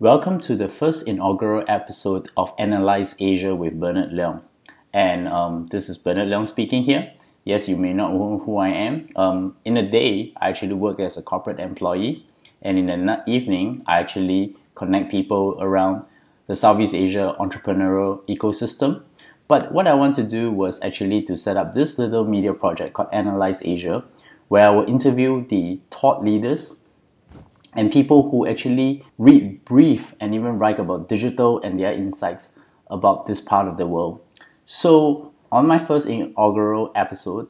Welcome to the first inaugural episode of Analyze Asia with Bernard Leong. And um, this is Bernard Leong speaking here. Yes, you may not know who I am. Um, in a day, I actually work as a corporate employee, and in the evening, I actually connect people around the Southeast Asia entrepreneurial ecosystem. But what I want to do was actually to set up this little media project called Analyze Asia, where I will interview the thought leaders and people who actually read, brief, and even write about digital and their insights about this part of the world. So, on my first inaugural episode,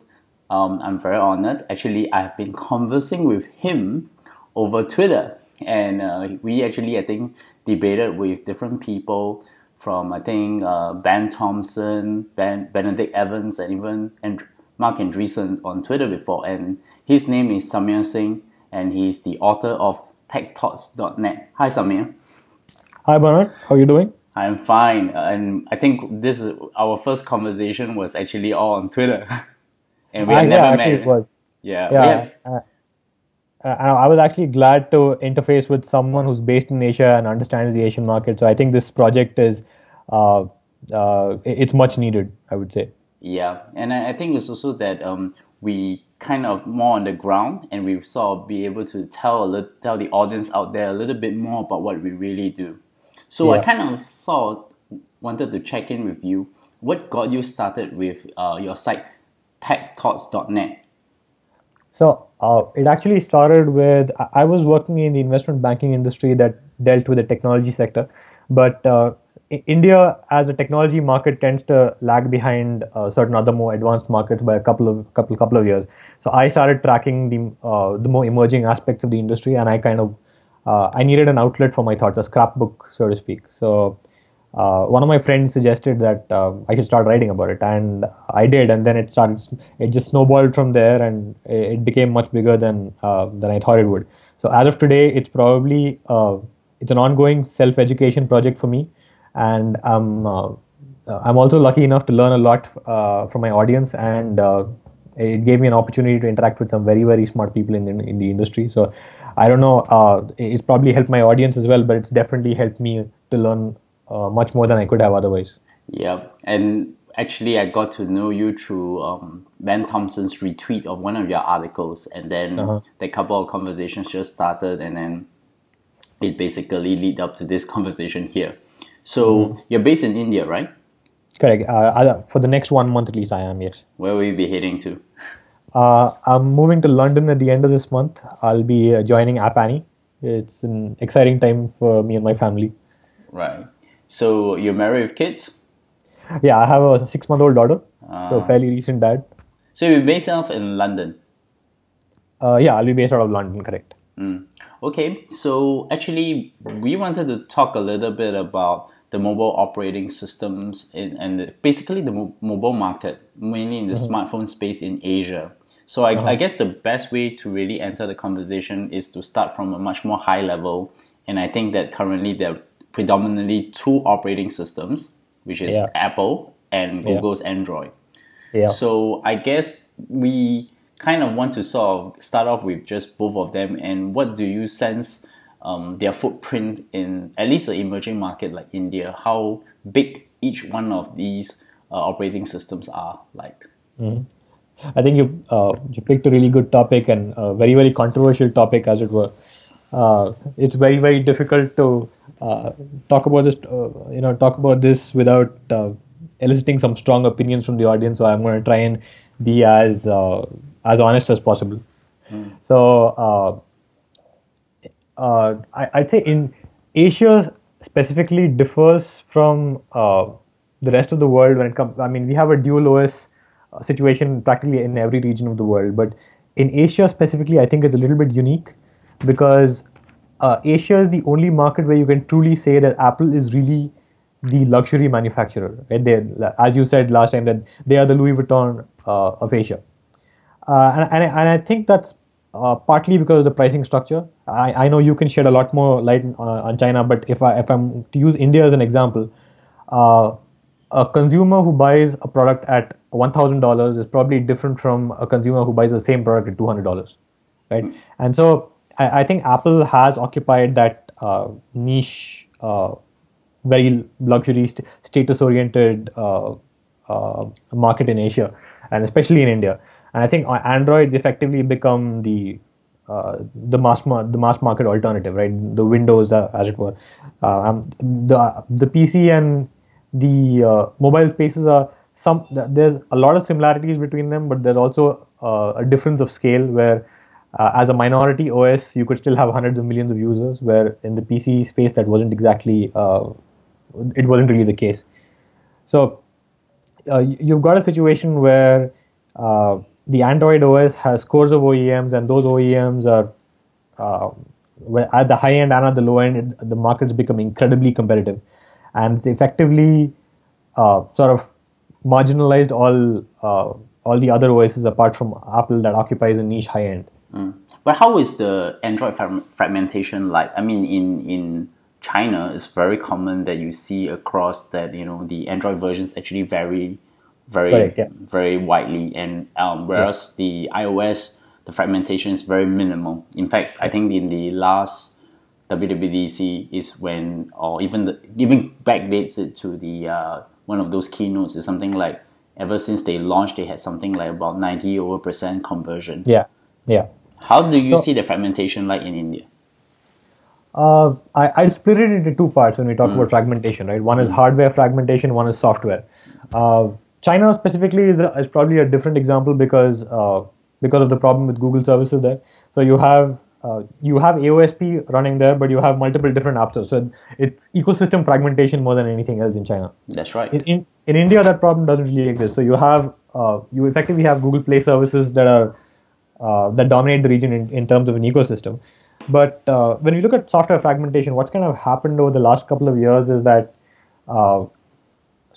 um, I'm very honored. Actually, I've been conversing with him over Twitter, and uh, we actually, I think, debated with different people from I think uh, Ben Thompson, Ben Benedict Evans, and even Mark and Marc Andreessen on Twitter before. And his name is Sameer Singh, and he's the author of techthoughts.net. Hi, Sameer. Hi, Bernard. How are you doing? I'm fine, and I think this is our first conversation was actually all on Twitter, and we had uh, never yeah, met. Actually, it was. Yeah, yeah. Uh, uh, I was actually glad to interface with someone who's based in Asia and understands the Asian market. So I think this project is uh, uh, it's much needed. I would say. Yeah, and I think it's also that um, we kind of more on the ground and we sort of be able to tell a little, tell the audience out there a little bit more about what we really do. So yeah. I kind of sort of wanted to check in with you. What got you started with uh, your site techthoughts.net? So uh, it actually started with I was working in the investment banking industry that dealt with the technology sector, but uh, India as a technology market tends to lag behind uh, certain other more advanced markets by a couple of couple couple of years. So I started tracking the uh, the more emerging aspects of the industry, and I kind of uh, I needed an outlet for my thoughts, a scrapbook, so to speak. So uh, one of my friends suggested that uh, I should start writing about it, and I did, and then it started. It just snowballed from there, and it became much bigger than uh, than I thought it would. So as of today, it's probably it's an ongoing self education project for me and I'm uh, I'm also lucky enough to learn a lot uh, from my audience, and uh, it gave me an opportunity to interact with some very very smart people in the, in the industry. So I don't know, it's probably helped my audience as well, but it's definitely helped me to learn much more than I could have otherwise. Yeah, and actually I got to know you through um, Ben Thompson's retweet of one of your articles, and then uh-huh. the couple of conversations just started, and then it basically lead up to this conversation here. So mm-hmm. you're based in India, right? Correct. Uh, for the next one month at least, I am. Yes. Where will you be heading to? Uh, I'm moving to London at the end of this month. I'll be uh, joining App Annie. It's an exciting time for me and my family. Right. So you're married with kids? Yeah, I have a six-month-old daughter. So ah. fairly recent dad. So you're based out in London? Uh, yeah, I'll be based out of London. Correct. Mm. Okay. So actually, we wanted to talk a little bit about the mobile operating systems in, and the, basically the mo- mobile market, mainly in the mm-hmm. smartphone space in Asia. So I, uh-huh. I, guess the best way to really enter the conversation is to start from a much more high level. And I think that currently there are predominantly two operating systems, which is yeah. Apple and Google's yeah. Android. Yeah. So I guess we kind of want to sort of start off with just both of them. And what do you sense um, their footprint in at least the emerging market like India, how big each one of these uh, operating systems are like. Mm-hmm. I think you uh, you picked a really good topic and a very very controversial topic as it were. Uh, it's very very difficult to uh, talk about this uh, you know talk about this without uh, eliciting some strong opinions from the audience. So I'm going to try and be as as honest as possible. Mm. So uh, I, would say in Asia specifically differs from uh, the rest of the world when it comes. I mean, we have a dual OS uh, situation practically in every region of the world, but in Asia specifically, I think it's a little bit unique because uh, Asia is the only market where you can truly say that Apple is really the luxury manufacturer. Right? They, as you said last time, that they are the Louis Vuitton uh, of Asia, uh, and, and, and I think that's uh, partly because of the pricing structure. I, I know you can shed a lot more light on, on China, but if I if I'm to use India as an example, uh, a consumer who buys a product at one thousand dollars is probably different from a consumer who buys the same product at two hundred dollars, right? Mm. And so I, I, think Apple has occupied that uh, niche, uh, very luxury, st- status-oriented uh, uh, market in Asia, and especially in India. And I think Androids effectively become the uh, the mass the mass market alternative, right? The Windows, uh, as it were. Um, the the PC and the uh, mobile spaces are some. There's a lot of similarities between them, but there's also uh, a difference of scale where. Uh, as a minority OS, you could still have hundreds of millions of users. Where in the PC space, that wasn't exactly uh, it wasn't really the case. So uh, you- you've got a situation where the Android OS has scores of OEMs, and those OEMs are uh, at the high end and at the low end, it, the markets become incredibly competitive, and it's effectively uh, sort of marginalized all uh, all the other OSs apart from Apple that occupies a niche high end. But how is the Android frag- fragmentation like? I mean, in in China, it's very common that you see across that you know the Android versions actually vary very Correct, yeah. very widely, and um, whereas the iOS the fragmentation is very minimal. In fact, I think in the last WWDC is when, or even the even backdates it to the uh, one of those keynotes is something like ever since they launched, they had something like about ninety over percent conversion. Yeah, yeah. How do you So- see the fragmentation like in India? Uh, I, I'd split it into two parts when we talk about fragmentation, right? One is hardware fragmentation, one is software. Uh, China specifically is, a, is probably a different example because uh, because of the problem with Google services there. So you have uh, you have AOSP running there, but you have multiple different apps. So it's ecosystem fragmentation more than anything else in China. That's right. In, in, in India, that problem doesn't really exist. So you have uh, you effectively have Google Play services that are uh, that dominate the region in, in terms of an ecosystem. But uh, when you look at software fragmentation, what's kind of happened over the last couple of years is that uh,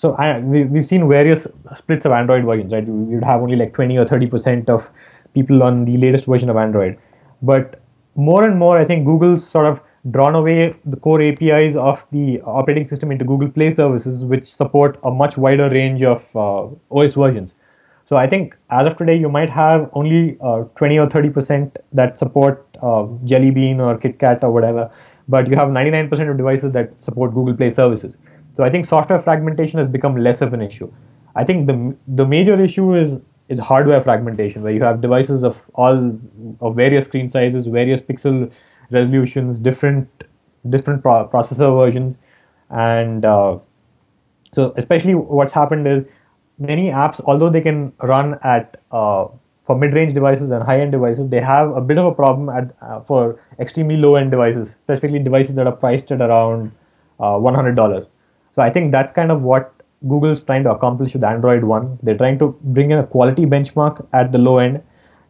so I, we, we've seen various splits of Android versions, right? You'd have only like 20 or 30 percent of people on the latest version of Android, but more and more, I think Google's sort of drawn away the core APIs of the operating system into Google Play services, which support a much wider range of uh, OS versions. So I think as of today, you might have only uh, 20 or 30 percent that support uh, Jelly Bean or KitKat or whatever, but you have 99 percent of devices that support Google Play services. So I think software fragmentation has become less of an issue. I think the the major issue is is hardware fragmentation, where you have devices of all of various screen sizes, various pixel resolutions, different different pro- processor versions, and uh, so especially what's happened is many apps, although they can run at uh, for mid-range devices and high-end devices, they have a bit of a problem at uh, for extremely low-end devices, specifically devices that are priced at around uh, $100. So I think that's kind of what Google's trying to accomplish with Android One. They're trying to bring in a quality benchmark at the low end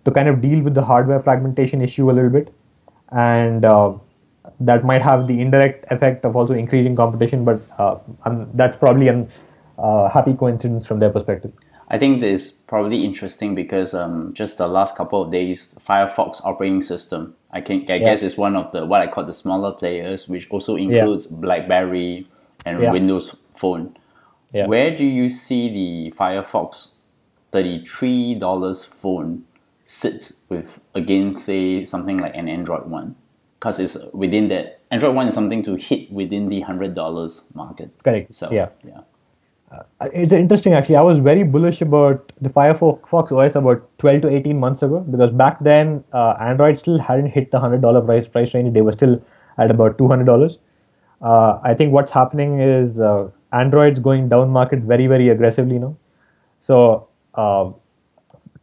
to kind of deal with the hardware fragmentation issue a little bit, and uh, that might have the indirect effect of also increasing competition. But uh, that's probably an uh, happy coincidence from their perspective. I think this is probably interesting because um, just the last couple of days, Firefox operating system, I can I guess is one of the what I call the smaller players, which also includes BlackBerry and Yeah. Windows Phone. Yeah. Where do you see the Firefox thirty-three dollars phone sits with against say something like an Android one? Because it's within that Android one is something to hit within the hundred dollars market. Correct. itself. Yeah. yeah. Uh, It's interesting actually. I was very bullish about the Firefox OS about 12 to 18 months ago because back then uh, Android still hadn't hit the hundred dollar price price range. They were still at about 200 dollars. Uh, I think what's happening is uh, Android's going down market very very aggressively now. So uh,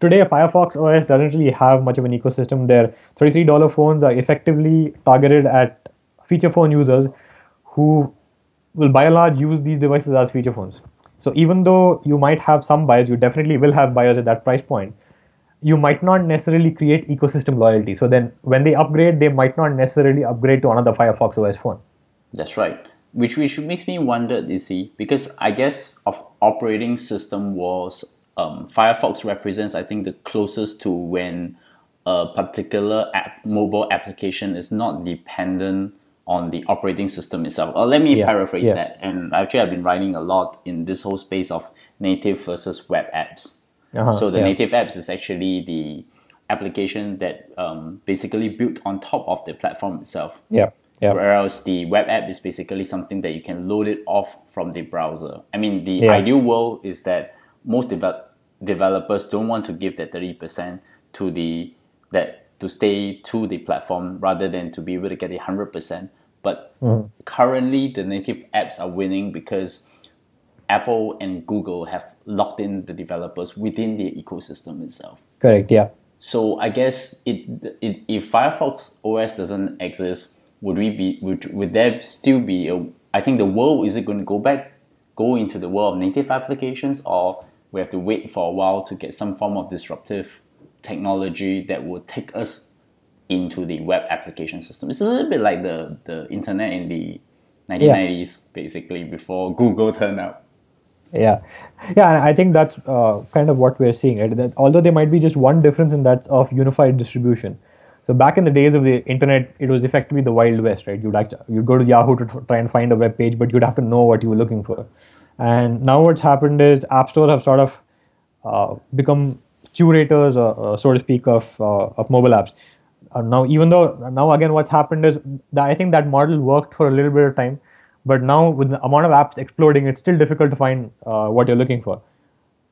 today Firefox OS doesn't really have much of an ecosystem. Their $33 phones are effectively targeted at feature phone users who will by and large use these devices as feature phones. So even though you might have some buyers, you definitely will have buyers at that price point. You might not necessarily create ecosystem loyalty. So then when they upgrade, they might not necessarily upgrade to another Firefox OS phone. That's right. Which which makes me wonder, you see, because I guess of operating system was um, Firefox represents, I think, the closest to when a particular app, mobile application is not dependent on the operating system itself. Or let me Yeah, paraphrase yeah. that. And actually, I've been writing a lot in this whole space of native versus web apps. Uh-huh, So the yeah. native apps is actually the application that um, basically built on top of the platform itself Yeah. Yeah. Whereas the web app is basically something that you can load it off from the browser. I mean, the Yeah. ideal world is that most devel- developers don't want to give that 30% to the that to stay to the platform rather than to be able to get a 100%. But mm-hmm. currently, the native apps are winning because Apple and Google have locked in the developers within the ecosystem itself. Correct. Yeah. So I guess it, it if Firefox OS doesn't exist, would we be would would there still be a? I think the world is it going to go back, go into the world of native applications, or we have to wait for a while to get some form of disruptive technology that will take us into the web application system. It's a little bit like the the internet in the 1990s, basically before Google turned up. Yeah, yeah, I think that's uh, kind of what we're seeing. Right? That although there might be just one difference, and that's of unified distribution. So back in the days of the internet, it was effectively the wild west, right? You'd like you'd go to Yahoo to try and find a web page, but you'd have to know what you were looking for. And now what's happened is app stores have sort of uh, become curators, uh, uh, so to speak, of uh, of mobile apps. Uh, now, even though now again, what's happened is that I think that model worked for a little bit of time, but now with the amount of apps exploding, it's still difficult to find uh, what you're looking for.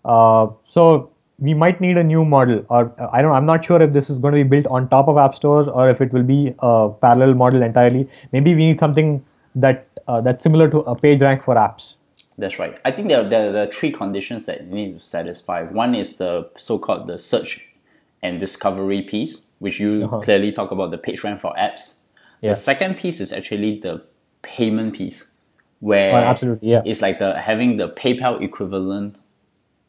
So we might need a new model, or uh, I don't. I'm not sure if this is going to be built on top of app stores or if it will be a parallel model entirely. Maybe we need something that uh, that's similar to a page rank for apps. That's right. I think there are, there, are, three conditions that you need to satisfy. One is the so-called the search and discovery piece, which you clearly talk about the page rank for apps. Yeah. The second piece is actually the payment piece, where Oh, absolutely, yeah. it's like the having the PayPal equivalent,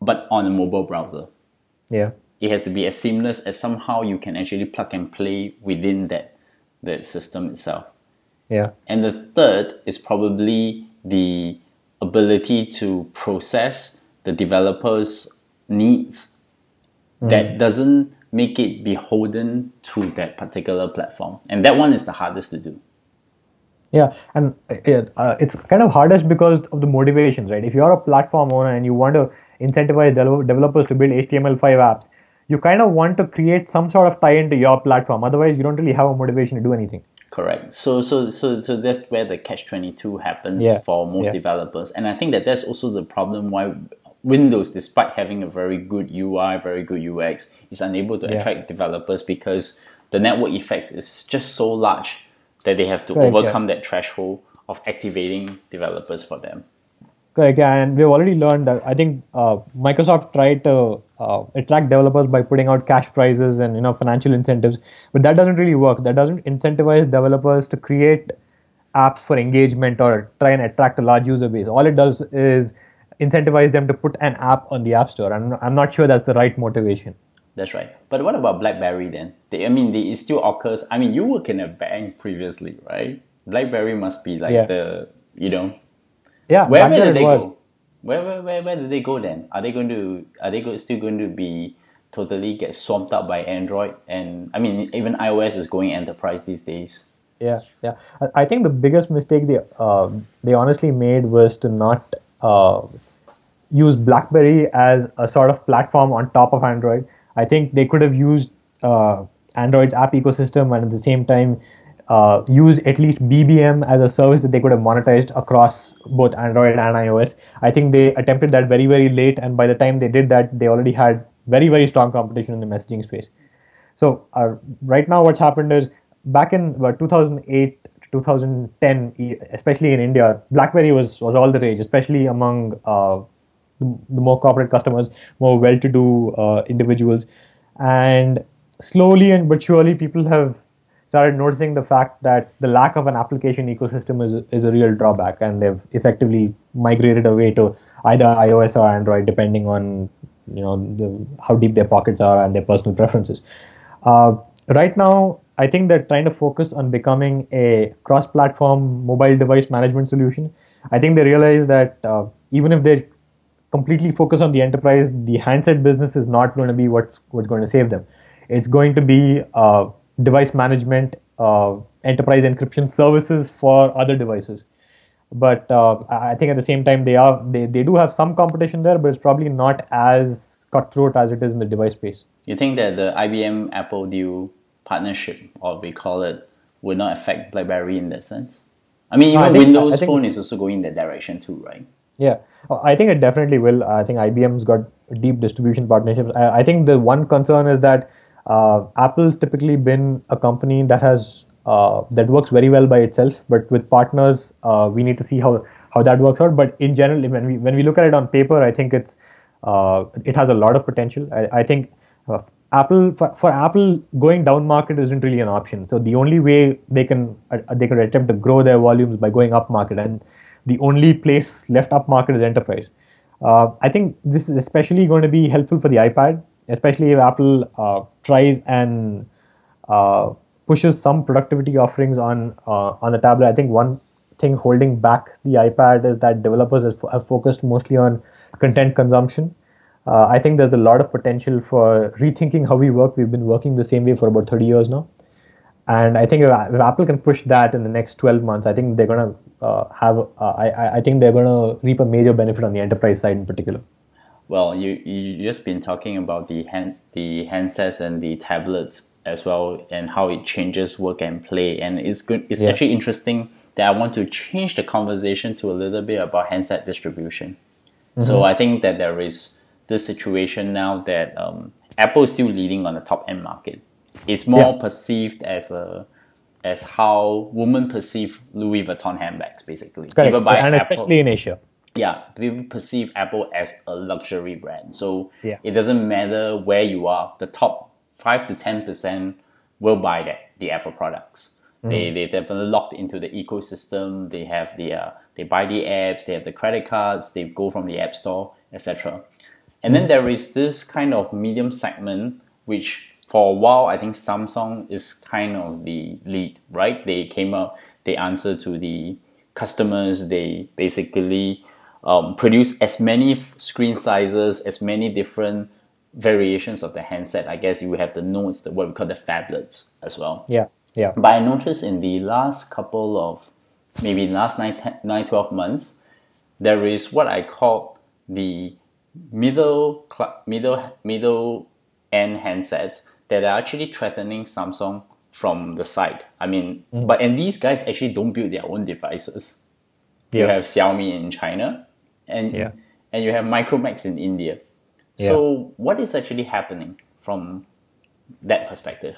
but on a mobile browser. Yeah. It has to be as seamless as somehow you can actually plug and play within that that system itself. Yeah. And the third is probably the ability to process the developer's needs that doesn't make it beholden to that particular platform. And that one is the hardest to do. Yeah, and uh, uh, it's kind of hardest because of the motivations, right? If you're a platform owner and you want to incentivize developers to build HTML5 apps, you kind of want to create some sort of tie into your platform. Otherwise, you don't really have a motivation to do anything. Correct. So so so so that's where the catch twenty two happens Yeah. for most Yeah. developers. And I think that that's also the problem why Windows, despite having a very good UI, very good UX, is unable to Yeah. attract developers because the network effect is just so large that they have to Correct, overcome that threshold of activating developers for them. Correct, yeah, and we've already learned that. I think uh, Microsoft tried to uh, attract developers by putting out cash prizes and you know financial incentives, but that doesn't really work. That doesn't incentivize developers to create apps for engagement or try and attract a large user base. All it does is incentivize them to put an app on the App Store. and I'm not sure that's the right motivation. That's right. But what about BlackBerry then? They, I mean, they, it still occurs. I mean, you work in a bank previously, right? BlackBerry must be like Yeah. the, you know, Yeah, where, where did they was. go? Where, where, where, where did they go then? Are they going to, are they go, still going to be totally get swamped up by Android? And I mean, even iOS is going enterprise these days. Yeah, yeah. I, I think the biggest mistake they uh, they honestly made was to not uh, use BlackBerry as a sort of platform on top of Android. I think they could have used uh, Android's app ecosystem and at the same time uh, used at least BBM as a service that they could have monetized across both Android and iOS. I think they attempted that very very late, and by the time they did that, they already had very very strong competition in the messaging space. So uh, right now, what's happened is back in about 2008 to 2010, e- especially in India, BlackBerry was was all the rage, especially among uh, the, the more corporate customers, more well-to-do uh, individuals, and slowly and but surely, people have started noticing the fact that the lack of an application ecosystem is is a real drawback, and they've effectively migrated away to either iOS or Android, depending on you know the, how deep their pockets are and their personal preferences. Uh, right now, I think they're trying to focus on becoming a cross-platform mobile device management solution. I think they realize that uh, even if they completely focus on the enterprise, the handset business is not going to be what's what's going to save them. It's going to be uh, device management, uh, enterprise encryption services for other devices. But uh, I think at the same time they are they, they do have some competition there, but it's probably not as cutthroat as it is in the device space. You think that the IBM Apple deal partnership, or we call it will not affect BlackBerry in that sense? I mean, I even think- Windows I think- Phone is also going in that direction too, right? Yeah, I think it definitely will. I think IBM's got deep distribution partnerships. I, I think the one concern is that uh, Apple's typically been a company that has uh, that works very well by itself, but with partners, uh, we need to see how how that works out. But in general, when we when we look at it on paper, I think it's uh, it has a lot of potential. I, I think uh, Apple for, for Apple going down market isn't really an option. So the only way they can uh, they can attempt to grow their volumes by going up market, and the only place left up market is enterprise. Uh, I think this is especially going to be helpful for the iPad, especially if Apple uh, tries and uh, pushes some productivity offerings on uh, on the tablet. I think one thing holding back the iPad is that developers have focused mostly on content consumption. Uh, I think there's a lot of potential for rethinking how we work. We've been working the same way for about 30 years now. And I think if, if Apple can push that in the next 12 months, I think they're going to uh, have, I- I think they're going to reap a major benefit on the enterprise side in particular. Well, you you just been talking about the hand the handsets and the tablets as well, and how it changes work and play, and it's good. It's Yeah. actually interesting that I want to change the conversation to a little bit about handset distribution. So I think that there is this situation now that um, Apple is still leading on the top end market. It's more Yeah. perceived as a as how women perceive Louis Vuitton handbags, basically. Correct. People buy and Apple especially in Asia. Yeah, people perceive Apple as a luxury brand. So Yeah. it doesn't matter where you are. The top five to ten percent will buy that the Apple products. Mm-hmm. They they definitely locked into the ecosystem. They have the uh, they buy the apps. They have the credit cards. They go from the app store, etc. And then there is this kind of medium segment which for a while I think Samsung is kind of the lead, right? They came up, they answer to the customers. They basically um, produce as many screen sizes, as many different variations of the handset. I guess you have the notes, the what we call the phablets as well. Yeah. Yeah. But I noticed in the last couple of maybe last nine, 10, 9 12 months, there is what I call the middle middle middle end handsets that are actually threatening Samsung from the side. I mean, but and these guys actually don't build their own devices. You have Xiaomi in China, and Yeah. and you have Micromax in India. So what is actually happening from that perspective?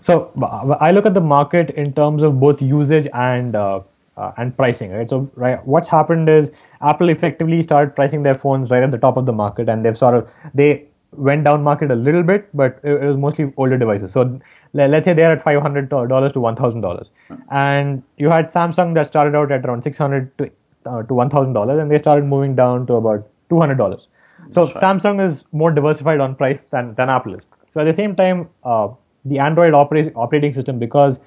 So I look at the market in terms of both usage and uh, uh, and pricing, right? So right, what's happened is Apple effectively started pricing their phones right at the top of the market, and they've sort of they went down market a little bit, but it, it was mostly older devices. So let's say they're at five hundred dollars to one thousand dollars, and you had Samsung that started out at around six hundred to uh, to one thousand dollars, and they started moving down to about two hundred dollars. So right. Samsung is more diversified on price than, than Apple is. So at the same time, uh, the Android opera- operating system, because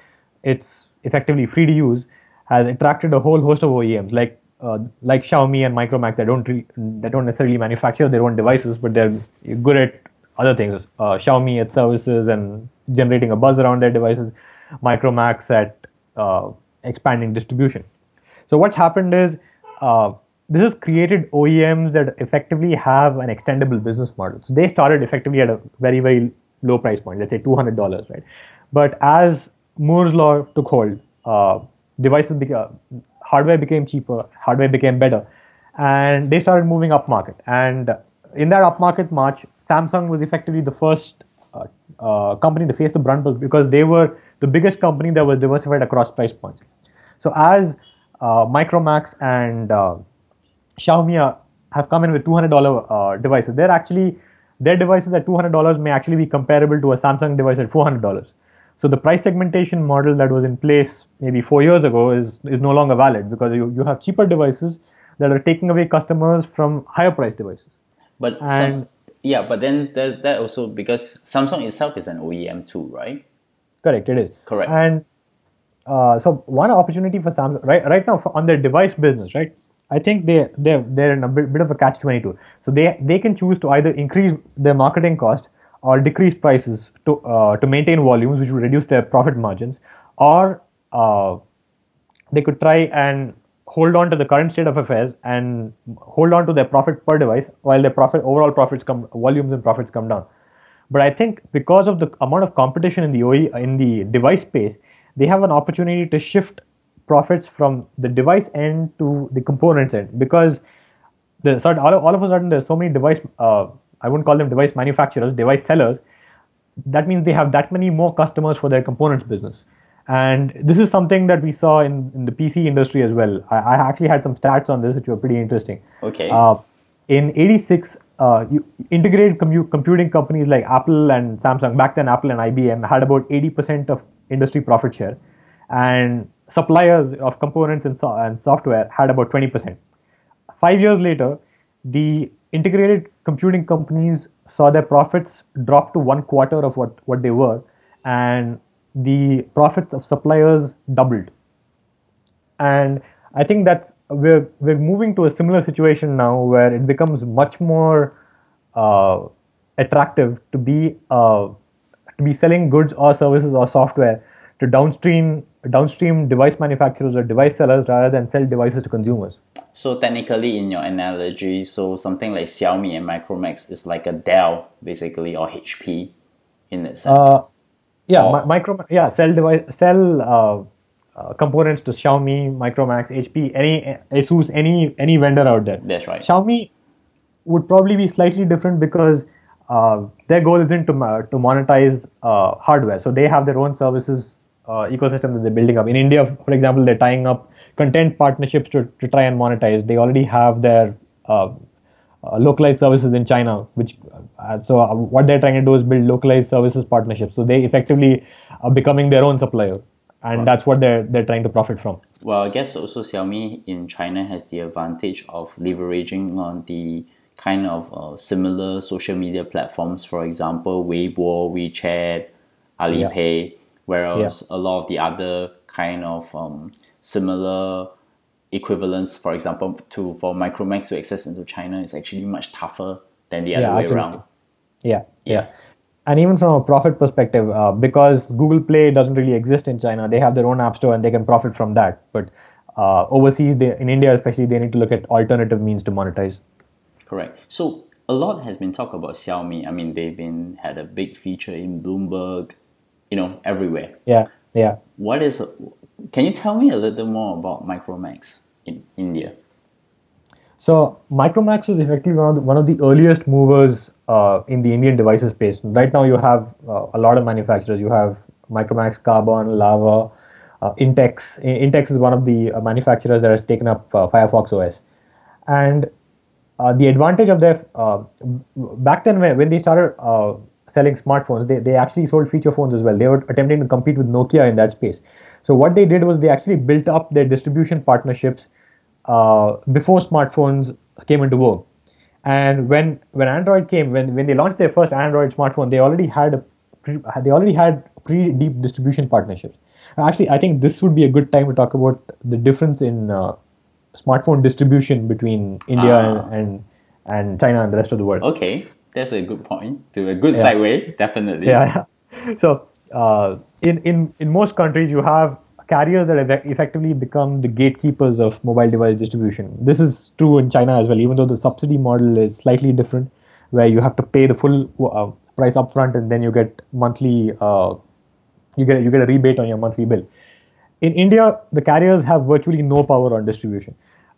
it's effectively free to use, has attracted a whole host of OEMs like uh, like Xiaomi and Micromax that don't re- that don't necessarily manufacture their own devices, but they're good at other things. Uh, Xiaomi at services and generating a buzz around their devices. Micromax at uh, expanding distribution. So what's happened is uh, this has created OEMs that effectively have an extendable business model. So they started effectively at a very very low price point, let's say two hundred dollars, right? But as Moore's law took hold, uh, devices became hardware became cheaper, hardware became better, and they started moving up market. And in that upmarket march, Samsung was effectively the first uh, uh, company to face the brunt because they were the biggest company that was diversified across price points. So as Micromax and uh, Xiaomi are- have come in with $200 uh, devices, they're actually their devices at $200 may actually be comparable to a Samsung device at $400. So the price segmentation model that was in place maybe four years ago is is no longer valid because you, you have cheaper devices that are taking away customers from higher priced devices. But some, yeah, but then that, that also because Samsung itself is an OEM too, right? Correct, it is. Correct. And uh, so one opportunity for Samsung right right now on their device business, right? I think they they they're in a bit, bit of a catch twenty two. So they they can choose to either increase their marketing cost or decrease prices to uh, to maintain volumes, which would reduce their profit margins, or uh, they could try and hold on to the current state of affairs and hold on to their profit per device while their profit overall profits come volumes and profits come down but i think because of the amount of competition in the OE, in the device space they have an opportunity to shift profits from the device end to the components end because the sort all, all of a sudden there's so many device uh, I wouldn't call them device manufacturers, device sellers. That means they have that many more customers for their components business. And this is something that we saw in, in the PC industry as well. I, I actually had some stats on this which were pretty interesting. Okay. Uh, in 86, uh, you, integrated commu- computing companies like Apple and Samsung, back then Apple and IBM, had about 80% of industry profit share. And suppliers of components and, so- and software had about 20%. Five years later, the integrated computing companies saw their profits drop to one quarter of what, what they were, and the profits of suppliers doubled. And I think that's we're we're moving to a similar situation now where it becomes much more uh, attractive to be uh, to be selling goods or services or software to downstream downstream device manufacturers or device sellers rather than sell devices to consumers. So technically, in your analogy, so something like Xiaomi and Micromax is like a Dell, basically, or HP, in that sense. Uh, yeah, Oh. mi- micro yeah sell device sell uh, uh, components to Xiaomi, Micromax, HP, any ASUS, any any vendor out there. That's right. Xiaomi would probably be slightly different because uh, their goal isn't to to monetize uh, hardware. So they have their own services uh, ecosystem that they're building up. In India, for example, they're tying up content partnerships to, to try and monetize. They already have their uh, uh, localized services in China, which uh, so uh, what they're trying to do is build localized services partnerships. So they effectively are becoming their own supplier, and that's what they're they're trying to profit from. Well, I guess also Xiaomi in China has the advantage of leveraging on the kind of uh, similar social media platforms, for example, Weibo, WeChat, Alipay, whereas a lot of the other kind of um, similar equivalents, for example, to for Micromax to access into China is actually much tougher than the other Yeah, way absolutely. around. Yeah, yeah. And even from a profit perspective, uh, because Google Play doesn't really exist in China, they have their own app store and they can profit from that. But uh, overseas, they, in India especially, they need to look at alternative means to monetize. Correct. So a lot has been talked about Xiaomi. I mean, they've been had a big feature in Bloomberg, you know, everywhere. Yeah, yeah. What is? Can you tell me a little more about Micromax in India? So Micromax is effectively one of the, one of the earliest movers uh, in the Indian devices space. Right now, you have uh, a lot of manufacturers. You have Micromax, Karbonn, Lava, uh, Intex. Intex is one of the uh, manufacturers that has taken up uh, Firefox OS, and uh, the advantage of their uh, back then when, when they started uh, selling smartphones, they, they actually sold feature phones as well. They were attempting to compete with Nokia in that space. So what they did was they actually built up their distribution partnerships uh, before smartphones came into vogue. And when when Android came, when, when they launched their first Android smartphone, they already had a pre, they already had pretty deep distribution partnerships. Actually, I think this would be a good time to talk about the difference in uh, smartphone distribution between India Ah. and, and China and the rest of the world. Okay, that's a good point. To a good Yeah. segue, definitely. Yeah. yeah. So uh, in in in most countries, you have carriers that have effectively become the gatekeepers of mobile device distribution. This is true in China as well, even though the subsidy model is slightly different, where you have to pay the full uh, price upfront and then you get monthly. Uh, you get you get a rebate on your monthly bill. In India, the carriers have virtually no power on distribution.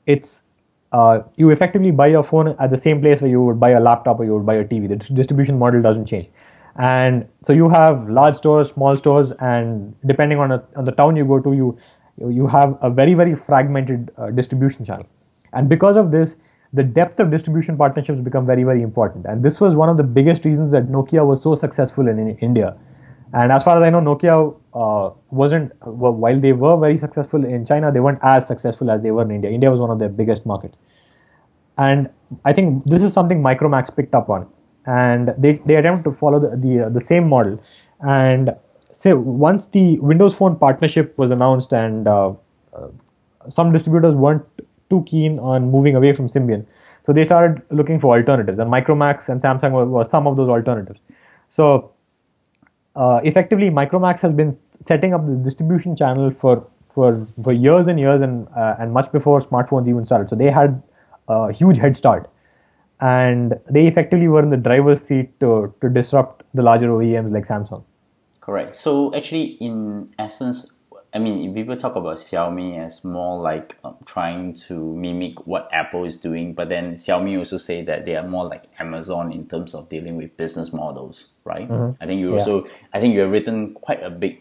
It's uh, you effectively buy your phone at the same place where you would buy a laptop or you would buy a TV. The distribution model doesn't change, and so you have large stores, small stores, and depending on a, on the town you go to, you you have a very very fragmented uh, distribution channel, and because of this, the depth of distribution partnerships become very very important. And this was one of the biggest reasons that Nokia was so successful in, in India. And as far as I know, Nokia uh, wasn't, while they were very successful in China, they weren't as successful as they were in India. India was one of their biggest markets. And I think this is something Micromax picked up on. And they, they attempt to follow the, the, uh, the same model. And say once the Windows Phone partnership was announced and uh, uh, some distributors weren't too keen on moving away from Symbian. So they started looking for alternatives. And Micromax and Samsung were, were some of those alternatives. So uh, effectively Micromax has been setting up the distribution channel for for for years and years and uh, and much before smartphones even started. So they had a huge head start, and they effectively were in the driver's seat to to disrupt the larger OEMs like Samsung. Correct. So actually, in essence, I mean, people talk about Xiaomi as more like um, trying to mimic what Apple is doing, but then Xiaomi also say that they are more like Amazon in terms of dealing with business models, right? I think you Yeah. also, I think you have written quite a big,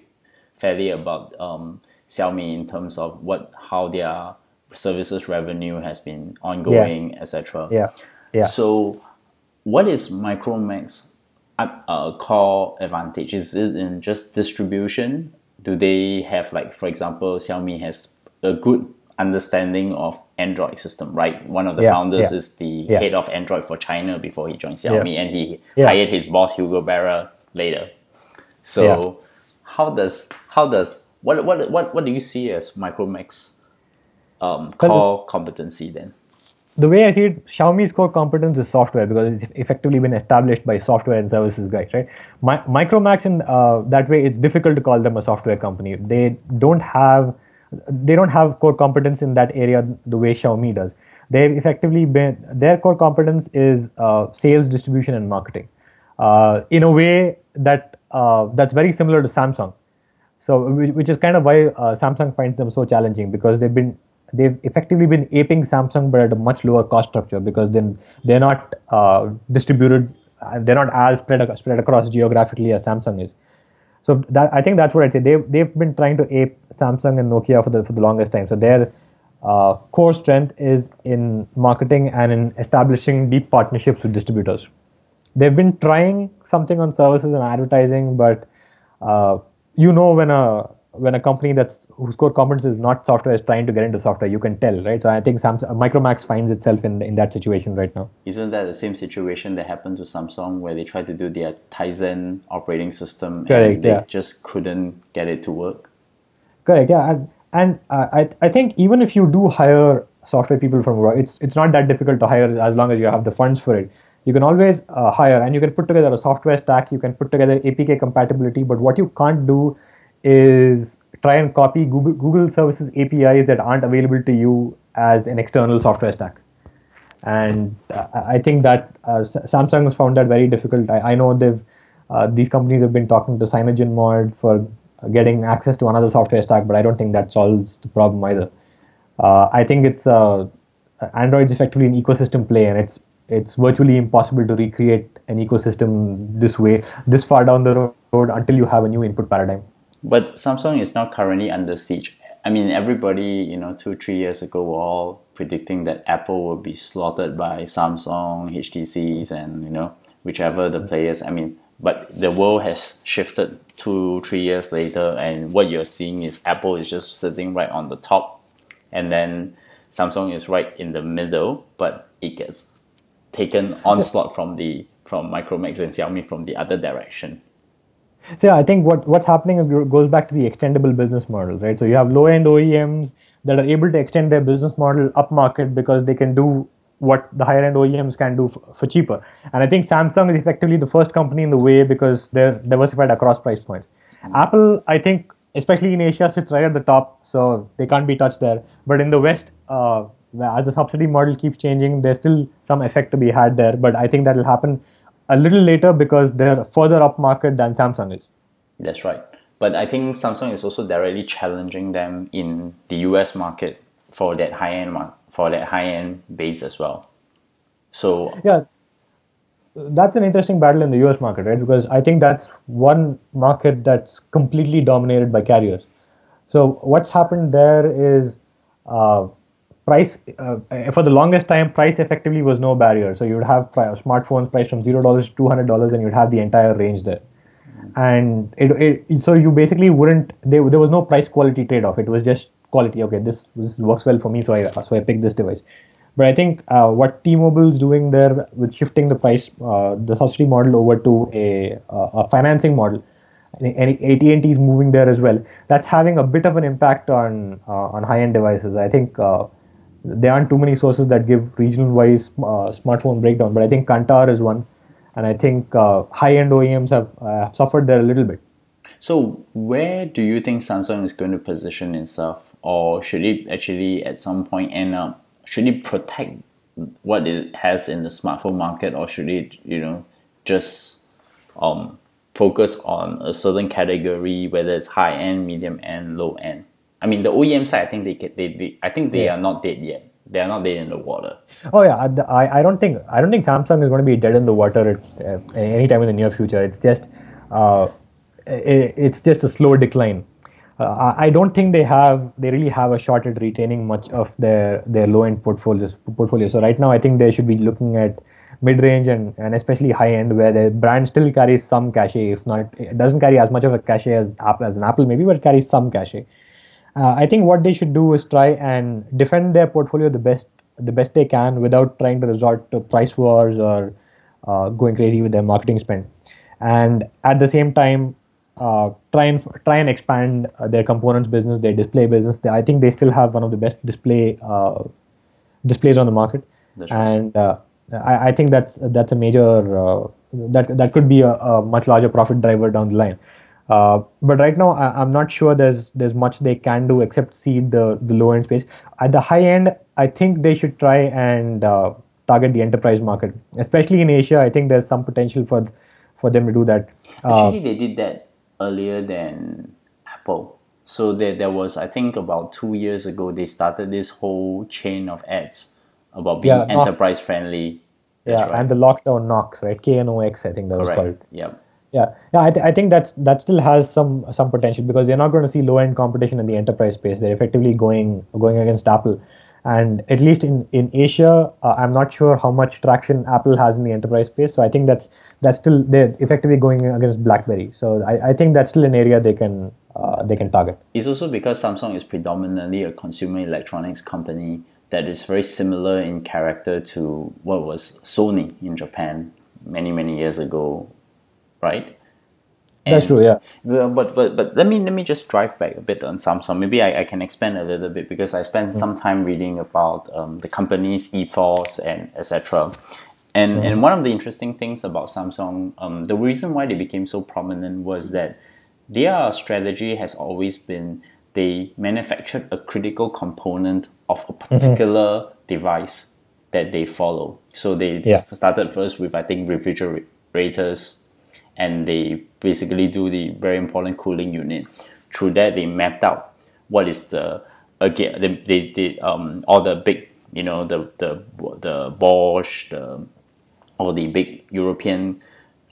fairly about um, Xiaomi in terms of what how their services revenue has been ongoing, etc. Yeah. Yeah. So, what is Micromax uh, uh, core advantage? Is it in just distribution? Do they have like, for example, Xiaomi has a good understanding of Android system, right? One of the Yeah, founders yeah, is the yeah. head of Android for China before he joined Xiaomi, and he Yeah. hired his boss Hugo Barra later. So, Yeah. how does how does what what what what do you see as Micromax um, core competency then? the way I see it, Xiaomi's core competence is software because it's effectively been established by software and services guys, right? My, Micromax in uh, that way, it's difficult to call them a software company. They don't have they don't have core competence in that area the way Xiaomi does. They've effectively been their core competence is uh, sales, distribution, and marketing. Uh, in a way that uh, that's very similar to Samsung. So, which is kind of why uh, Samsung finds them so challenging because they've been they've effectively been aping Samsung, but at a much lower cost structure because then they're not uh, distributed, they're not as spread spread across geographically as Samsung is. So that I think that's what I'd say. They've they've been trying to ape Samsung and Nokia for the for the longest time. So their uh, core strength is in marketing and in establishing deep partnerships with distributors they've been trying something on services and advertising, but uh, you know when a when a company that's whose core competence is not software is trying to get into software, you can tell, right? So I think Samsung, Micromax finds itself in in that situation right now. Isn't that the same situation that happened to Samsung where they tried to do their Tizen operating system Correct, and they yeah. just couldn't get it to work? Correct. Yeah, and, and uh, I I think even if you do hire software people from abroad, it's it's not that difficult to hire as long as you have the funds for it. You can always uh, hire, and you can put together a software stack. You can put together APK compatibility, but what you can't do is try and copy Google Google services APIs that aren't available to you as an external software stack. And uh, I think that uh, Samsung has found that very difficult. I, I know they've uh, these companies have been talking to CyanogenMod for getting access to another software stack, but I don't think that solves the problem either. Uh, I think it's uh, Android's effectively an ecosystem play, and it's it's virtually impossible to recreate an ecosystem this way, this far down the road, until you have a new input paradigm. But Samsung is now currently under siege. I mean, everybody, you know, two, three years ago were all predicting that Apple will be slaughtered by Samsung, HTCs, and, you know, whichever the players. I mean, but the world has shifted two, three years later, and what you're seeing is Apple is just sitting right on the top, and then Samsung is right in the middle, but it gets taken onslaught from the from Micromax and Xiaomi from the other direction. So yeah, I think what what's happening is goes back to the extendable business model, right? So you have low end OEMs that are able to extend their business model upmarket because they can do what the higher end OEMs can do f- for cheaper. And I think Samsung is effectively the first company in the way because they're diversified across price points. Apple, I think, especially in Asia, sits right at the top, so they can't be touched there. But in the West, uh, as the subsidy model keeps changing, there's still some effect to be had there. But I think that will happen a little later because they're further up market than Samsung is. That's right. But I think Samsung is also directly challenging them in the US market for that high end for that high end base as well. So Yeah, that's an interesting battle in the US market, right? Because I think that's one market that's completely dominated by carriers. So what's happened there is uh, price uh, for the longest time, price effectively was no barrier. So you would have pri- smartphones priced from zero dollars to hundred dollars, and you'd have the entire range there. And it, it so you basically wouldn't there, there was no price quality trade off. It was just quality. Okay, this this works well for me, so I so I picked this device. But I think uh, what T-Mobile is doing there with shifting the price, uh, the subsidy model over to a, uh, a financing model, and AT&T is moving there as well. That's having a bit of an impact on uh, on high-end devices. I think uh, there aren't too many sources that give regional-wise uh, smartphone breakdown, but I think Kantar is one, and I think uh, high-end OEMs have uh, suffered there a little bit. so where do you think Samsung is going to position itself or should it actually at some point end up should it protect what it has in the smartphone market or should it, you know, just um focus on a certain category, whether it's high end, medium end, low end. I mean, the OEM side, I think they they, they I think they Yeah. are not dead yet. They are not dead in the water. Oh yeah, I- I, don't think I don't think Samsung is going to be dead in the water at, uh, anytime in the near future. It's just uh, i it's just a slow decline. Uh, I, I don't think they have they really have a shot at retaining much of their their low end portfolios portfolio. So right now, I think they should be looking at mid range and, and especially high end where the brand still carries some cachet. If not, it doesn't carry as much of a cachet as Apple as an Apple maybe, but it carries some cachet. Uh, I think what they should do is try and defend their portfolio the best the best they can without trying to resort to price wars or uh, going crazy with their marketing spend, and at the same time uh, try and try and expand uh, their components business, their display business. They, I think they still have one of the best display uh, displays on the market, right. and uh, I, I think that's that's a major uh, that that could be a, a much larger profit driver down the line. Uh, but right now, I, I'm not sure there's there's much they can do except seed the the low end space. At the high end, I think they should try and uh, target the enterprise market, especially in Asia. I think there's some potential for for them to do that. Uh, Actually, they did that earlier than Apple. So there, there was, I think, about two years ago, they started this whole chain of ads about being Yeah, enterprise friendly. yeah, right. and the lockdown Knox, right? KNOX, I think that was called. Correct. Yep. Yeah, yeah, I, th- I think that's that still has some some potential because they're not going to see low end competition in the enterprise space. They're effectively going going against Apple, and at least in in Asia, uh, I'm not sure how much traction Apple has in the enterprise space. So I think that's that's still they're effectively going against BlackBerry. So I, I think that's still an area they can uh, they can target. It's also because Samsung is predominantly a consumer electronics company that is very similar in character to what was Sony in Japan many, many years ago, right? That's true. Yeah. But but but let me let me just drive back a bit on Samsung. Maybe I, I can expand a little bit because I spent some time reading about um, the company's ethos and etc. And and one of the interesting things about Samsung, um, the reason why they became so prominent was that their strategy has always been they manufactured a critical component of a particular device that they follow. So they Yeah. started first with I think refrigerators and they basically do the very important cooling unit. Through that, they mapped out what is the again they they, they um all the big you know the the the Bosch the all the big European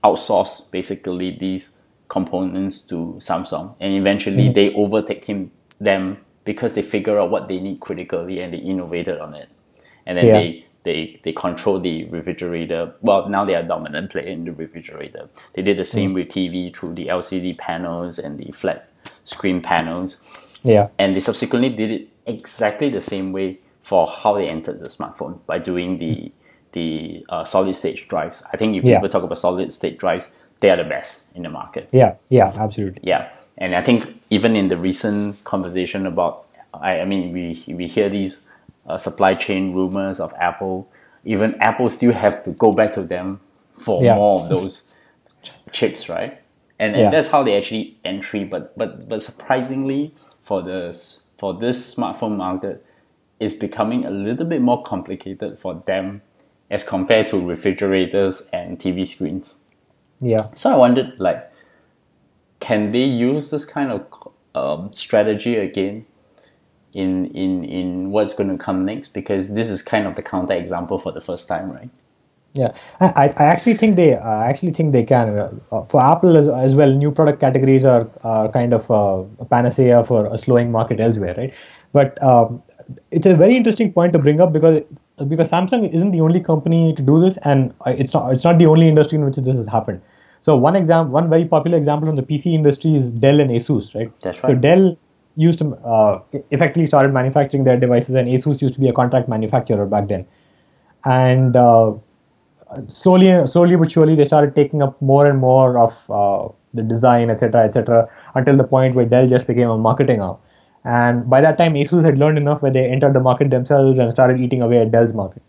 outsource basically these components to Samsung, and eventually they overtake him them because they figure out what they need critically and they innovated on it, and then Yeah. they they they control the refrigerator. Well, now they are dominant player in the refrigerator. They did the same with TV through the LCD panels and the flat screen panels, Yeah. and they subsequently did it exactly the same way for how they entered the smartphone by doing the the uh, solid state drives. I think if Yeah. people talk about solid state drives, they are the best in the market. Yeah. Yeah. Absolutely. Yeah, and I think even in the recent conversation about, I, I mean, we we hear these uh, supply chain rumors of Apple. Even Apple still have to go back to them for Yeah. more of those ch- chips, right? And, and Yeah. that's how they actually entry. But but but surprisingly, for this for this smartphone market, it's becoming a little bit more complicated for them as compared to refrigerators and TV screens. Yeah. So I wondered, like, can they use this kind of um, strategy again in in in what's going to come next? Because this is kind of the counter example for the first time, right? Yeah, I, I actually think they I actually think they can. Uh, for Apple as, as well, new product categories are, are kind of a panacea for a slowing market elsewhere, right? But um, it's a very interesting point to bring up because because Samsung isn't the only company to do this, and uh, it's not it's not the only industry in which this has happened. So one example, one very popular example from the PC industry is Dell and ASUS, right? That's right. So. Dell used to uh, effectively started manufacturing their devices, and ASUS used to be a contract manufacturer back then, and uh, slowly slowly but surely they started taking up more and more of uh, the design etc etc until the point where dell just became a marketing arm. And by that time asus had learned enough where they entered the market themselves and started eating away at dell's market.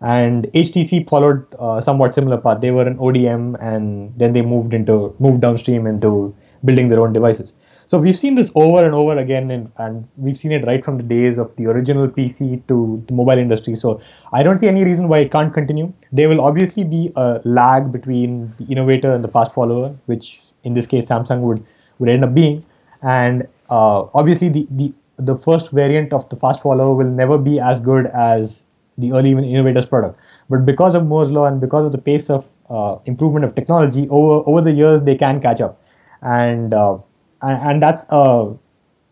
And htc followed uh, somewhat similar path. They were an odm and then they moved into moved downstream into building their own devices so we've seen this over and over again, and, and we've seen it right from the days of the original PC to the mobile industry. So I don't see any reason why it can't continue. There will obviously be a lag between the innovator and the fast follower, which in this case Samsung would would end up being. And uh, obviously the, the the first variant of the fast follower will never be as good as the early innovator's product. But because of Moore's law and because of the pace of uh, improvement of technology over over the years, they can catch up. And uh, and, and that's uh,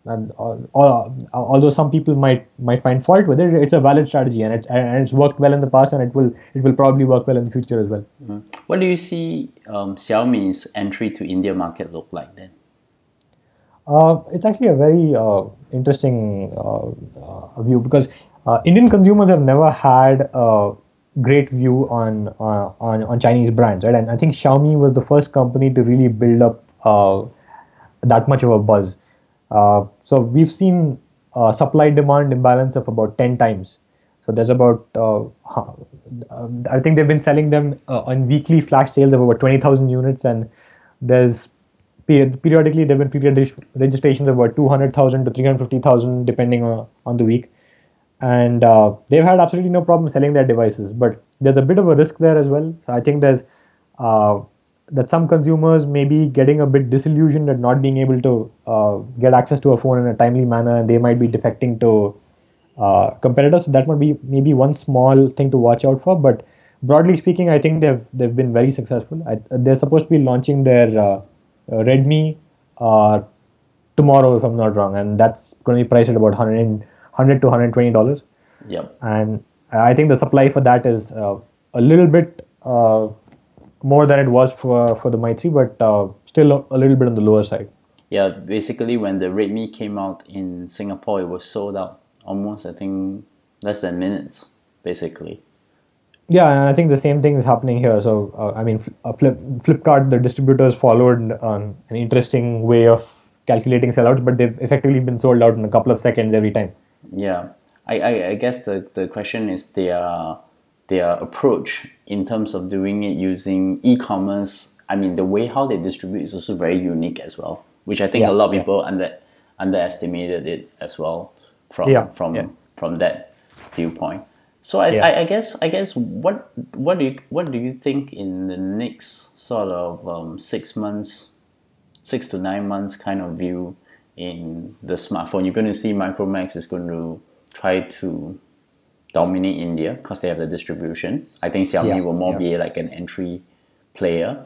and uh, although some people might might find fault with it, it's a valid strategy and it's and it's worked well in the past and it will it will probably work well in the future as well. Mm. What do you see um, Xiaomi's entry to India market look like then? Uh, it's actually a very uh, interesting uh, uh view because uh, Indian consumers have never had a great view on, on on Chinese brands, right? And I think Xiaomi was the first company to really build up that much of a buzz. Uh, so we've seen a supply demand imbalance of about 10 times. So there's about, uh, I think they've been selling them uh, on weekly flash sales of about 20,000 units, and there's periodically there have been period registrations of about 200,000 to 350,000 depending on, on the week. And uh, they've had absolutely no problem selling their devices, but there's a bit of a risk there as well. So I think there's uh, that some consumers may be getting a bit disillusioned at not being able to uh, get access to a phone in a timely manner. And they might be defecting to uh, competitors. So that might be maybe one small thing to watch out for. But broadly speaking i think they've they've been very successful. I, they're supposed to be launching their uh, uh redmi uh, tomorrow if i'm not wrong. And that's going to be priced at about 100, 100 to 120 dollars. Yep. And i think the supply for that is uh, a little bit more than it was for for the 3, but uh, still a, a, little bit on the lower side. Yeah, basically when the Redmi came out in Singapore, it was sold out almost I think less than minutes, basically. Yeah, and I think the same thing is happening here. So uh, I mean, uh, Flip, Flipkart, the distributors followed um, an interesting way of calculating sellouts, but they've effectively been sold out in a couple of seconds every time. Yeah, I, I, I guess the, the question is they are their approach in terms of doing it using e-commerce i mean the way how they distribute is also very unique as well which i think yeah, a lot of people yeah. under underestimated it as well from yeah, from from that viewpoint. So I, I, I, guess i guess what what do you what do you think in the next sort of um, six months six to nine months kind of view in the smartphone? You're going to see micromax is going to try to dominate India because they have the distribution. I think Xiaomi yeah, will more yeah. be like an entry player.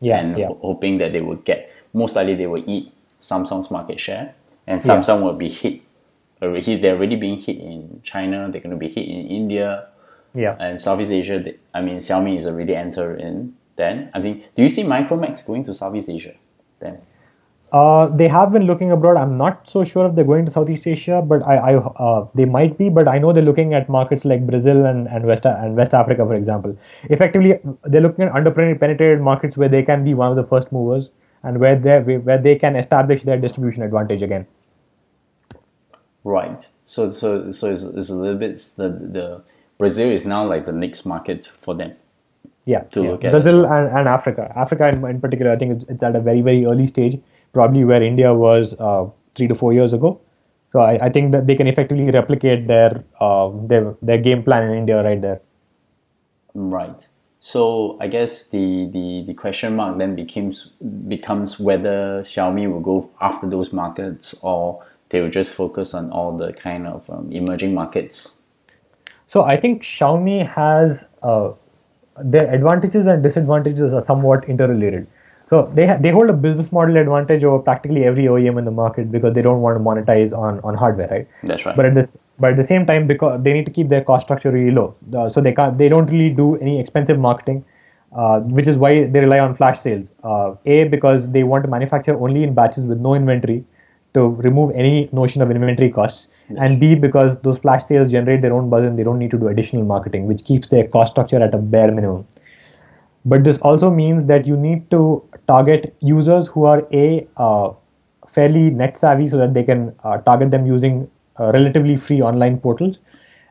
Yeah, and hoping that they will get most likely they will eat Samsung's market share, and Samsung will be hit. They're already being hit in China. They're going to be hit in India. Yeah. And Southeast Asia. They, I mean, Xiaomi is already entered in. Then I think, do you see Micromax going to Southeast Asia? Then uh, they have been looking abroad. I'm not so sure if they're going to Southeast Asia, but I, I uh, they might be. But I know they're looking at markets like Brazil and, and West and West Africa, for example. Effectively, they're looking at underpenetrated markets where they can be one of the first movers and where they where they can establish their distribution advantage again. Right. So so so it's, it's a little bit the the Brazil is now like the next market for them. Yeah. To yeah. look at Brazil and, and Africa. Africa in, in particular, I think it's, it's at a very very early stage probably where India was uh, three to four years ago. So I, I, think that they can effectively replicate their uh, their their game plan in India right there. Right. So I guess the, the, the question mark then becomes becomes whether Xiaomi will go after those markets or they will just focus on all the kind of um, emerging markets. So I think Xiaomi has uh, their advantages and disadvantages are somewhat interrelated. So they ha- they hold a business model advantage over practically every OEM in the market because they don't want to monetize on, on hardware, right? That's right. But at this but at the same time, because they need to keep their cost structure really low, uh, so they can't they don't really do any expensive marketing, uh, which is why they rely on flash sales. Uh, a because they want to manufacture only in batches with no inventory to remove any notion of inventory costs, yes. and B because those flash sales generate their own buzz and they don't need to do additional marketing, which keeps their cost structure at a bare minimum. But this also means that you need to target users who are a uh, fairly net savvy so that they can uh, target them using uh, relatively free online portals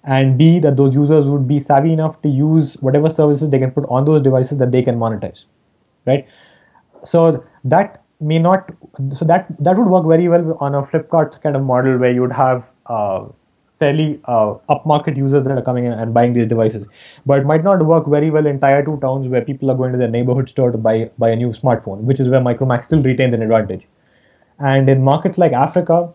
and b that those users would be savvy enough to use whatever services they can put on those devices that they can monetize right? So that may not so that that would work very well on a flipkart kind of model where you would have uh, fairly uh, upmarket users that are coming in and buying these devices. But it might not work very well in tier 2 towns where people are going to their neighborhood store to buy buy a new smartphone which is where micromax still retains an advantage. And in markets like africa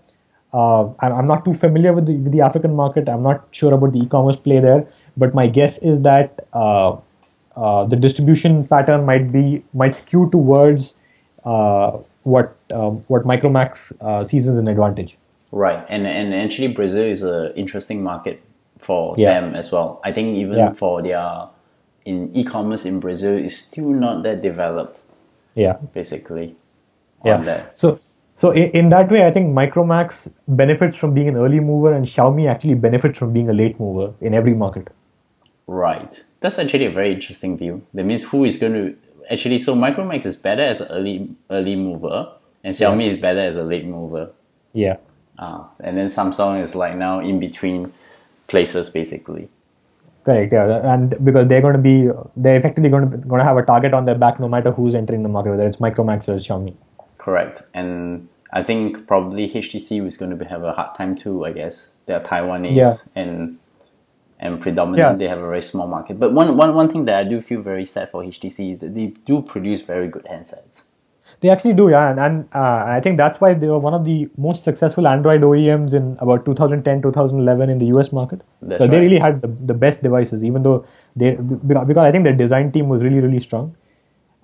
uh, I'm, I'm not too familiar with the, with the african market. I'm not sure about the e-commerce play there. But my guess is that uh, uh, the distribution pattern might be might skew towards uh, what um, what Micromax uh, sees as an advantage. Right, and and actually Brazil is an interesting market for Yeah. them as well. I think even Yeah. for their in e-commerce in Brazil is still not that developed. Yeah, Basically, yeah. that. So so in, in that way, I think Micromax benefits from being an early mover, and Xiaomi actually benefits from being a late mover in every market. Right. That's actually a very interesting view. That means who is going to actually so Micromax is better as an early early mover and Xiaomi is better as a late mover. Yeah, Ah, and then Samsung is like now in between places basically. correct. Yeah, and because they're going to be they're effectively going to going to have a target on their back no matter who's entering the market, whether it's Micromax or Xiaomi. Correct. And I think probably HTC was going to be, have a hard time too, I guess. They're Taiwanese Yeah. and and predominantly Yeah. they have a very small market. But one, one, one thing that I do feel very sad for HTC is that they do produce very good handsets. They actually do, yeah, and, and uh, I think that's why they were one of the most successful Android OEMs in about 2010, 2011 in the US market. That's so they really had the, the best devices, even though they because because I think their design team was really really strong.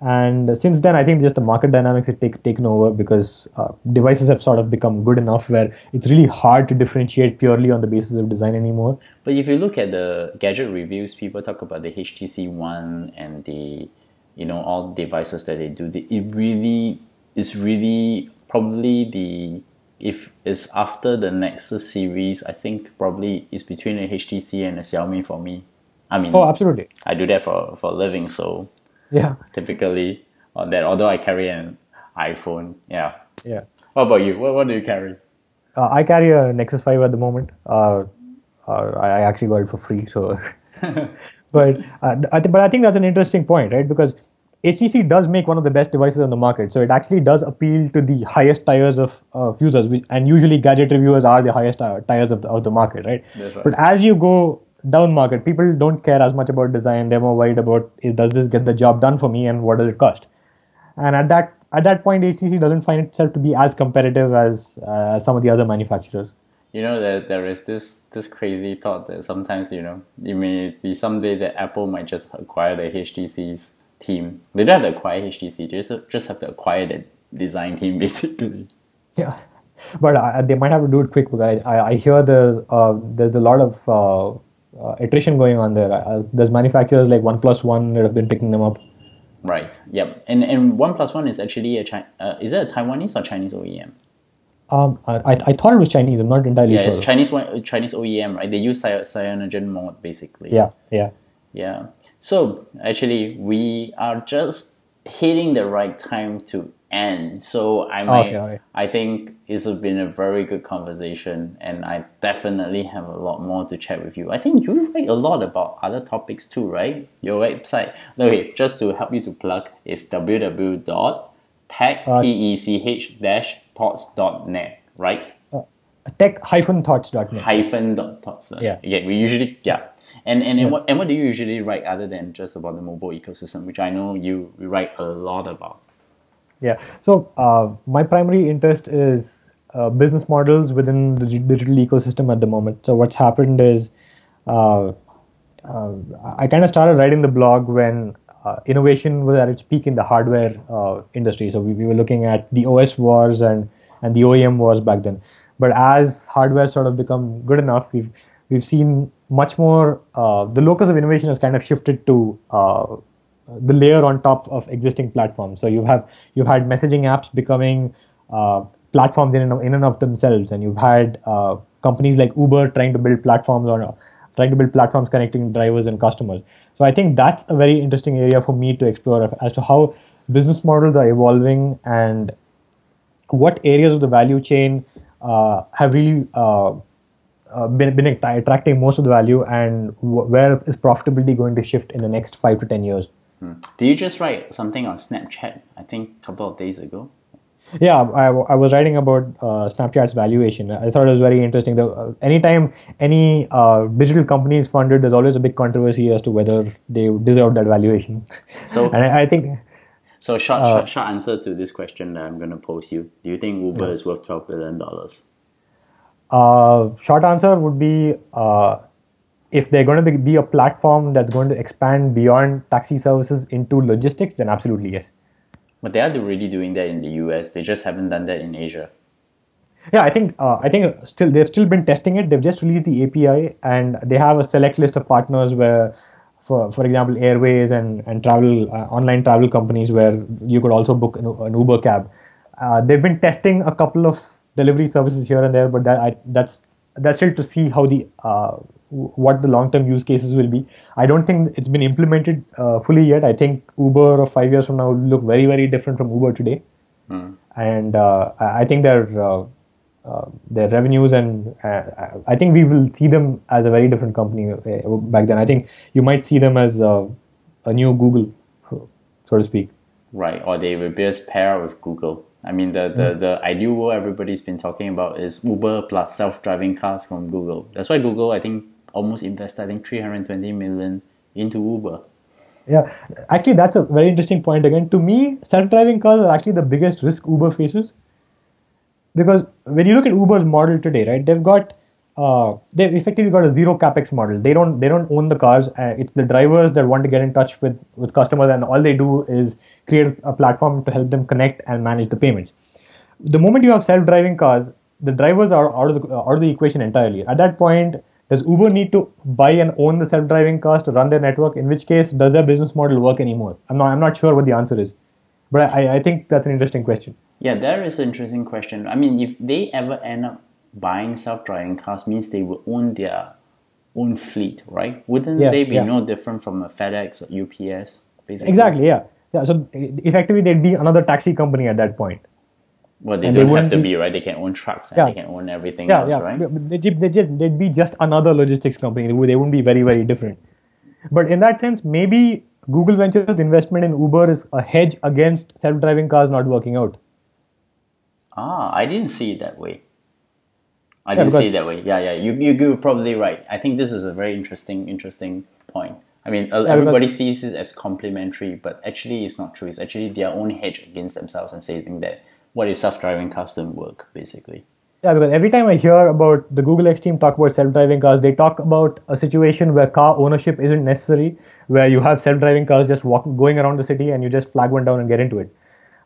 And since then, I think just the market dynamics have take, taken over because uh, devices have sort of become good enough where it's really hard to differentiate purely on the basis of design anymore. But if you look at the gadget reviews, people talk about the HTC One and the, you know, all devices that they do. They, it really is really probably the if it's after the Nexus series, I think probably it's between a HTC and a Xiaomi for me. I mean, Oh, absolutely. I do that for for a living, so Yeah, typically on that. Although I carry an iPhone, yeah. yeah. What about you? What what do you carry? Uh, I carry a Nexus 5 at the moment. Uh, uh, I I actually got it for free, so. but uh, I th- but I think that's an interesting point, right? Because HTC does make one of the best devices on the market, so it actually does appeal to the highest tiers of uh, users, and usually gadget reviewers are the highest tiers of the, of the market, right? That's right. But as you go down market, people don't care as much about design; they're more worried about is does this get the job done for me, and what does it cost? And at that at that point, HTC doesn't find itself to be as competitive as uh, some of the other manufacturers. You know that there is this this crazy thought that sometimes you know you may see someday that Apple might just acquire the HTC's team. They don't have to acquire HTC; they just just have to acquire the design team basically. Yeah, but uh, they might have to do it quick because I, I, hear there's uh, there's a lot of uh, uh, attrition going on there. Uh, there's manufacturers like OnePlus One that have been picking them up. Right. Yep. And and OnePlus One is actually a Chi- uh, is it a Taiwanese or Chinese OEM? Um, I, I thought it was Chinese. I'm not entirely Yeah, sure. it's Chinese one, Chinese OEM, right? They use cy- cyanogen mode basically. yeah, yeah, Yeah. So actually, we are just hitting the right time to end. So I might, Okay, okay. I think it's been a very good conversation, and I definitely have a lot more to chat with you. I think you write a lot about other topics too, right? Your website. Okay, just to help you to plug, is www.tech Uh, t e c h dash thoughts.net, right? tech-thoughts.net. hyphen dot thoughts. uh, Yeah. Yeah, we usually yeah. And and, and what and what do you usually write other than just about the mobile ecosystem, which I know you, you write a lot about. Yeah. So uh, my primary interest is uh, business models within the digital ecosystem at the moment. So what's happened is uh, uh, I kind of started writing the blog when uh, innovation was at its peak in the hardware uh, industry. So we, we were looking at the OS wars and and the OEM wars back then. But as hardware sort of become good enough, we've we've seen much more. Uh, the locus of innovation has kind of shifted to uh, the layer on top of existing platforms. So you have you've had messaging apps becoming uh, platforms in and, of, in and of themselves, and you've had uh, companies like Uber trying to build platforms on trying to build platforms connecting drivers and customers. So I think that's a very interesting area for me to explore as to how business models are evolving and what areas of the value chain uh, have really uh, uh, been, been attracting most of the value and wh- where is profitability going to shift in the next five to ten years. Did you just write something on Snapchat? I think a couple of days ago. Yeah, I, I was writing about uh, Snapchat's valuation. I thought it was very interesting. The, uh, anytime any uh, digital company is funded, there's always a big controversy as to whether they deserve that valuation. So, and I, I think so short, short, short answer to this question that I'm going to pose you. Do you think Uber Yeah. is worth twelve billion dollars? Uh, short answer would be uh, if they're going to be, be a platform that's going to expand beyond taxi services into logistics, then absolutely yes. But they are already doing that in the US. They just haven't done that in Asia. Yeah, I think uh, I think still they've still been testing it. They've just released the API and they have a select list of partners where, for for example, airways and and travel uh, online travel companies where you could also book an, an Uber cab. Uh, they've been testing a couple of delivery services here and there, but that I, that's that's still to see how the uh, what the long term use cases will be. I don't think it's been implemented uh, fully yet. I think Uber of five years from now will look very very different from Uber today and uh, I think their uh, uh, their revenues and uh, I think we will see them as a very different company back then. I think you might see them as uh, a new Google, so to speak. Right, or they will just pair up with Google. I mean, the, the, the ideal world everybody's been talking about is Uber plus self-driving cars from Google. That's why Google, I think, almost invested, I think, 320 million into Uber. Yeah, actually, that's a very interesting point. Again, to me, self-driving cars are actually the biggest risk Uber faces because when you look at Uber's model today, right, they've got uh, they've effectively got a zero capex model. They don't they don't own the cars. Uh, it's the drivers that want to get in touch with with customers, and all they do is create a platform to help them connect and manage the payments. The moment you have self-driving cars, the drivers are out of the out of the equation entirely. At that point, does Uber need to buy and own the self-driving cars to run their network? In which case, does their business model work anymore? I'm not I'm not sure what the answer is, but I, I think that's an interesting question. Yeah, that is an interesting question. I mean, if they ever end up buying self-driving cars, means they will own their own fleet, right? Wouldn't Yeah, they be yeah. no different from a FedEx or UPS, basically? Exactly, yeah. Yeah so effectively, they'd be another taxi company at that point. Well, they And don't have to be- right? They can own trucks and Yeah. they can own everything Yeah, else, yeah. right? They, they, they just they'd be just another logistics company. They they wouldn't be very very different. But in that sense, maybe Google Ventures' investment in Uber is a hedge against self-driving cars not working out. Ah, I didn't see it that way. I Yeah, didn't see it that way. Yeah, yeah. You, you, you're probably right. I think this is a very interesting, interesting point. I mean, uh, everybody sees it as complementary, but actually, it's not true. It's actually their own hedge against themselves and saying that what is self-driving cars don't work, basically. Yeah, because every time I hear about the Google X team talk about self-driving cars, they talk about a situation where car ownership isn't necessary, where you have self-driving cars just walking, going around the city, and you just flag one down and get into it.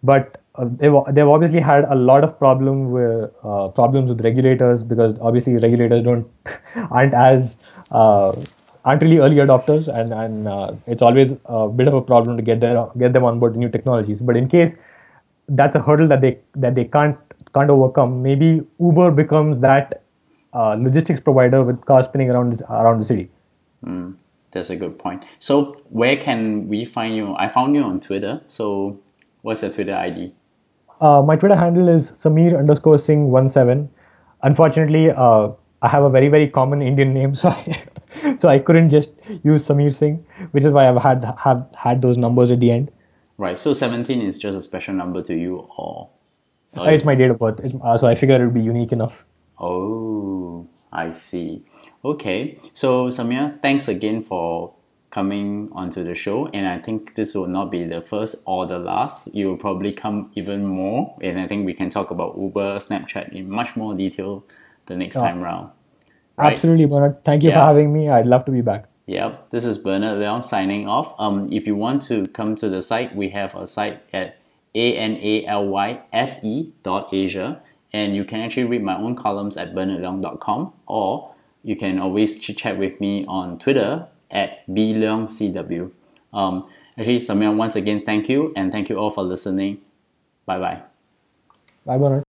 But uh, they've, they've obviously had a lot of problem with uh, problems with regulators because obviously regulators don't aren't as uh, aren't really early adopters, and and uh, it's always a bit of a problem to get their get them on board new technologies. But in case that's a hurdle that they that they can't can't overcome. Maybe Uber becomes that uh, logistics provider with cars spinning around around the city. That's a good point. So, where can we find you? I found you on Twitter. So, what's your Twitter ID? Uh, my Twitter handle is Sameer underscore Singh one seven. Unfortunately, uh, I have a very very common Indian name, so I, so I couldn't just use Sameer Singh, which is why I've had have had those numbers at the end. Right. So, 17 is just a special number to you, or? or it's is- my date of birth, it's, uh, so I figured it would be unique enough. Oh, I see. Okay. So, Sameer, thanks again for coming onto the show. And I think this will not be the first or the last. You will probably come even more. And I think we can talk about Uber, Snapchat in much more detail the next time round. Right. Absolutely, Bernard. Thank you for having me. I'd love to be back. Yep, this is Bernard Leong signing off. Um, if you want to come to the site, we have a site at a n a l y s e dot asia, and you can actually read my own columns at bernardleong.com, or you can always chit chat with me on Twitter at bleongcw. Um, actually, Sameer, once again, thank you, and thank you all for listening. Bye bye. Bye, Bernard.